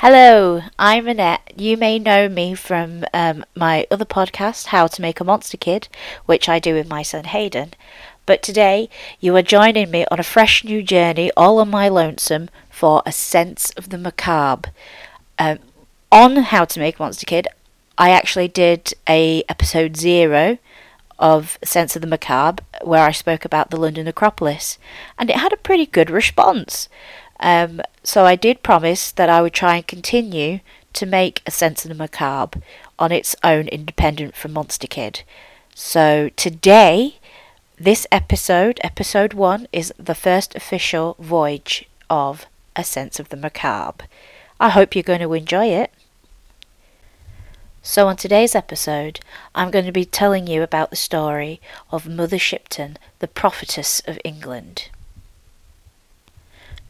Hello, I'm Annette. You may know me from um, my other podcast, How to Make a Monster Kid, which I do with my son Hayden. But today, you are joining me on a fresh new journey, all on my lonesome, for a sense of the macabre. Um, on How to Make a Monster Kid, I actually did a episode zero of Sense of the Macabre, where I spoke about the London Necropolis, and it had a pretty good response. Um, so I did promise that I would try and continue to make a Sense of the Macabre on its own independent from Monster Kid. So today, this episode, episode one, is the first official voyage of A Sense of the Macabre. I hope you're going to enjoy it. So, on today's episode, I'm going to be telling you about the story of Mother Shipton, the prophetess of England.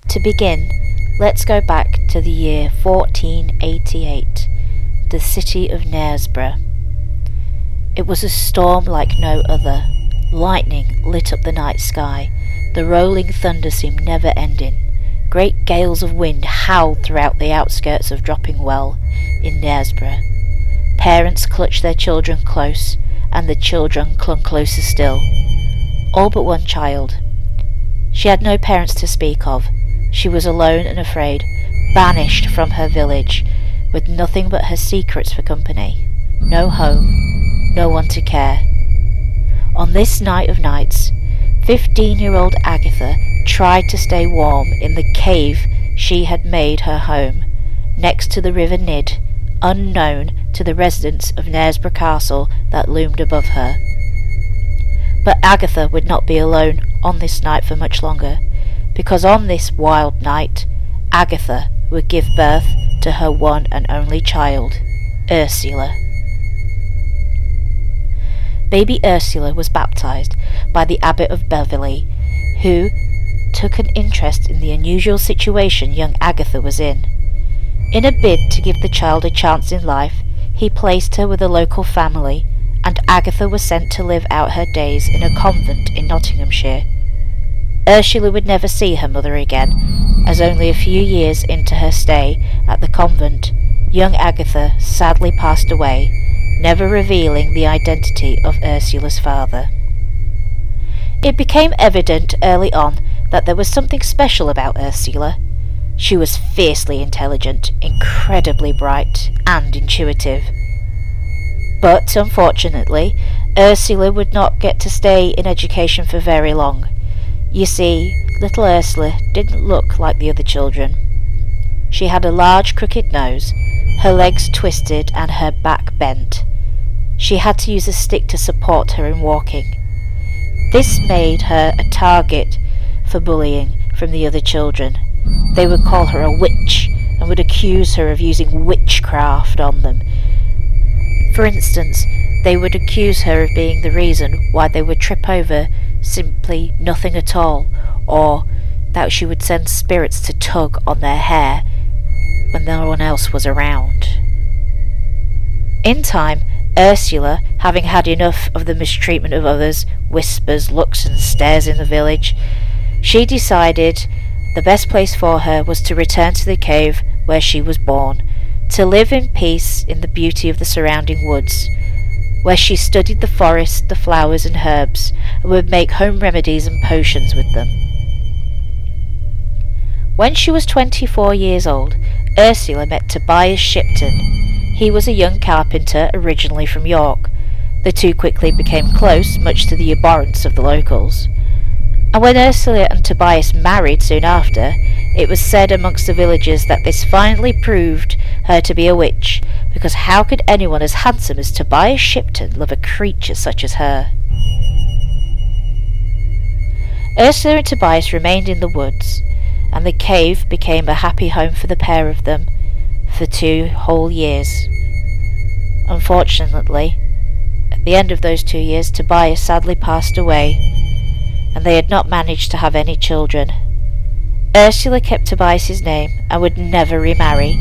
To begin, let's go back to the year 1488, the city of Knaresborough. It was a storm like no other. Lightning lit up the night sky. The rolling thunder seemed never ending. Great gales of wind howled throughout the outskirts of Dropping Well in Knaresborough. Parents clutched their children close, and the children clung closer still. All but one child. She had no parents to speak of, she was alone and afraid, banished from her village, with nothing but her secrets for company. No home, no one to care. On this night of nights, fifteen-year-old Agatha tried to stay warm in the cave she had made her home, next to the River Nid, unknown to the residents of Knaresborough Castle that loomed above her. But Agatha would not be alone on this night for much longer because on this wild night Agatha would give birth to her one and only child, Ursula. Baby Ursula was baptized by the abbot of Beverley, who took an interest in the unusual situation young Agatha was in. In a bid to give the child a chance in life, he placed her with a local family, and Agatha was sent to live out her days in a convent in Nottinghamshire. Ursula would never see her mother again, as only a few years into her stay at the convent, young Agatha sadly passed away, never revealing the identity of Ursula's father. It became evident early on that there was something special about Ursula. She was fiercely intelligent, incredibly bright, and intuitive. But, unfortunately, Ursula would not get to stay in education for very long. You see, little Ursula didn't look like the other children. She had a large crooked nose, her legs twisted and her back bent. She had to use a stick to support her in walking. This made her a target for bullying from the other children. They would call her a witch and would accuse her of using witchcraft on them. For instance, they would accuse her of being the reason why they would trip over simply nothing at all, or that she would send spirits to tug on their hair when no one else was around. In time, Ursula, having had enough of the mistreatment of others, whispers, looks, and stares in the village, she decided the best place for her was to return to the cave where she was born, to live in peace in the beauty of the surrounding woods, where she studied the forest, the flowers and herbs, and would make home remedies and potions with them. When she was twenty-four years old, Ursula met Tobias Shipton. He was a young carpenter originally from York. The two quickly became close, much to the abhorrence of the locals. And when Ursula and Tobias married soon after, it was said amongst the villagers that this finally proved her to be a witch, because how could anyone as handsome as Tobias Shipton love a creature such as her? Ursula and Tobias remained in the woods, and the cave became a happy home for the pair of them for two whole years. Unfortunately, at the end of those two years, Tobias sadly passed away, and they had not managed to have any children. Ursula kept Tobias's name and would never remarry,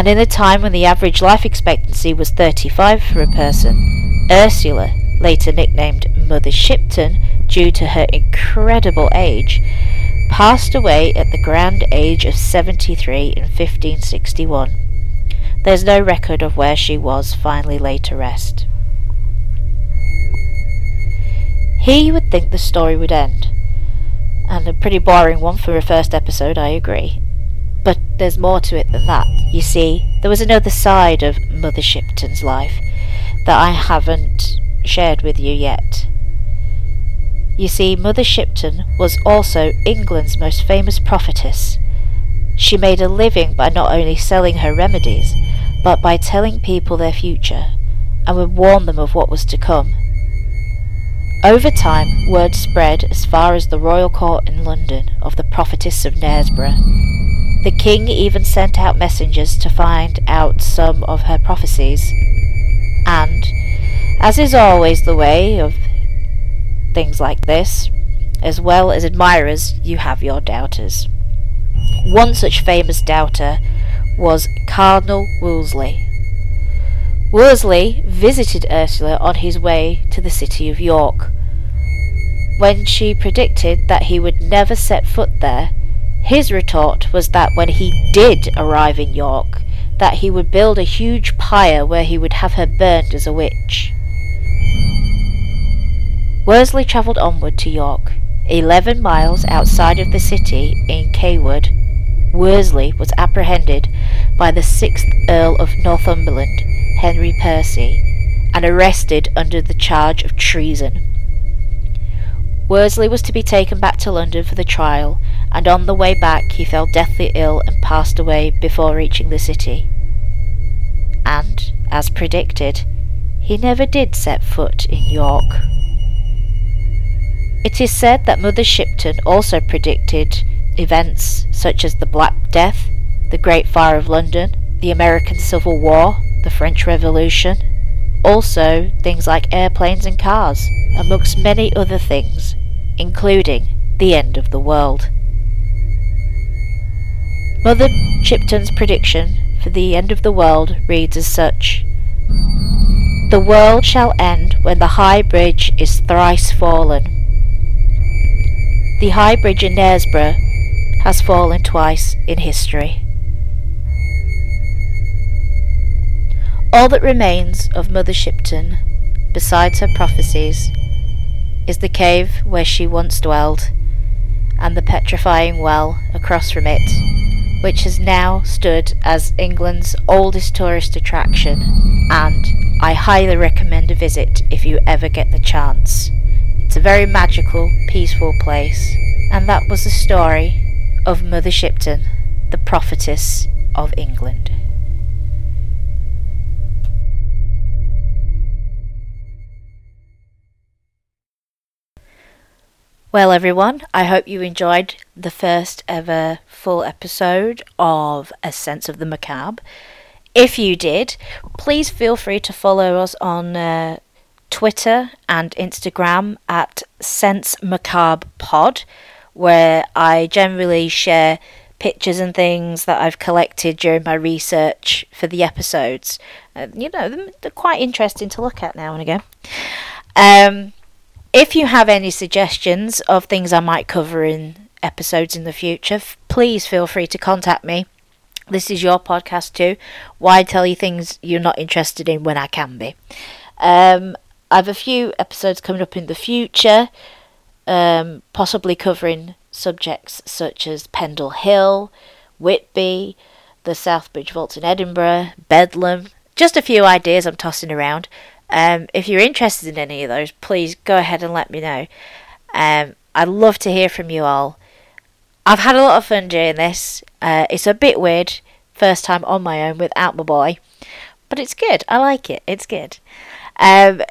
and in a time when the average life expectancy was 35 for a person, Ursula, later nicknamed Mother Shipton due to her incredible age, passed away at the grand age of 73 in 1561. There's no record of where she was finally laid to rest. Here you would think the story would end. And a pretty boring one for a first episode, I agree. There's more to it than that. You see, there was another side of Mother Shipton's life that I haven't shared with you yet. You see, Mother Shipton was also England's most famous prophetess. She made a living by not only selling her remedies, but by telling people their future, and would warn them of what was to come. Over time, word spread as far as the royal court in London of the prophetess of Knaresborough. The king even sent out messengers to find out some of her prophecies. And, as is always the way of things like this, as well as admirers, you have your doubters. One such famous doubter was Cardinal Wolsey. Wolsey visited Ursula on his way to the city of York. When she predicted that he would never set foot there, his retort was that when he did arrive in York, that he would build a huge pyre where he would have her burned as a witch. Wolsey travelled onward to York. Eleven miles outside of the city in Cawood, Wolsey was apprehended by the sixth Earl of Northumberland, Henry Percy, and arrested under the charge of treason. Wolsey was to be taken back to London for the trial, and on the way back he fell deathly ill and passed away before reaching the city. And, as predicted, he never did set foot in York. It is said that Mother Shipton also predicted events such as the Black Death, the Great Fire of London, the American Civil War, the French Revolution, also things like airplanes and cars, amongst many other things including the end of the world. Mother Shipton's prediction for the end of the world reads as such The world shall end when the high bridge is thrice fallen. The high bridge in Knaresborough has fallen twice in history. All that remains of Mother Shipton, besides her prophecies, is the cave where she once dwelled, and the petrifying well across from it, which has now stood as England's oldest tourist attraction, and I highly recommend a visit if you ever get the chance. It's a very magical, peaceful place, and that was the story of Mother Shipton, the prophetess of England. Well, everyone, I hope you enjoyed the first ever full episode of A Sense of the Macabre. If you did, please feel free to follow us on uh, Twitter and Instagram at Sense Macabre Pod, where I generally share pictures and things that I've collected during my research for the episodes. Uh, you know, they're quite interesting to look at now and again. Um, if you have any suggestions of things I might cover in episodes in the future, f- please feel free to contact me. This is your podcast too. Why tell you things you're not interested in when I can be? Um, I have a few episodes coming up in the future, um, possibly covering subjects such as Pendle Hill, Whitby, the South Bridge Vaults in Edinburgh, Bedlam. Just a few ideas I'm tossing around. Um, if you're interested in any of those, please go ahead and let me know. Um, I'd love to hear from you all. I've had a lot of fun doing this. Uh, it's a bit weird, first time on my own without my boy, but it's good. I like it. It's good. Um,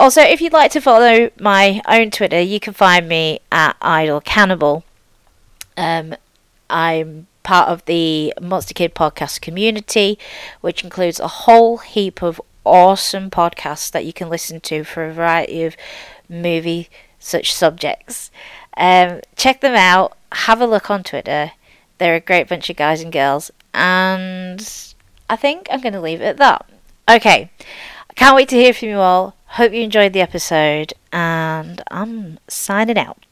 also, if you'd like to follow my own Twitter, you can find me at Idle Cannibal. Um, I'm part of the Monster Kid podcast community, which includes a whole heap of awesome podcasts that you can listen to for a variety of movie such subjects. Um, check them out. Have a look on Twitter. They're a great bunch of guys and girls. And I think I'm going to leave it at that. Okay. I can't wait to hear from you all. Hope you enjoyed the episode. And I'm signing out.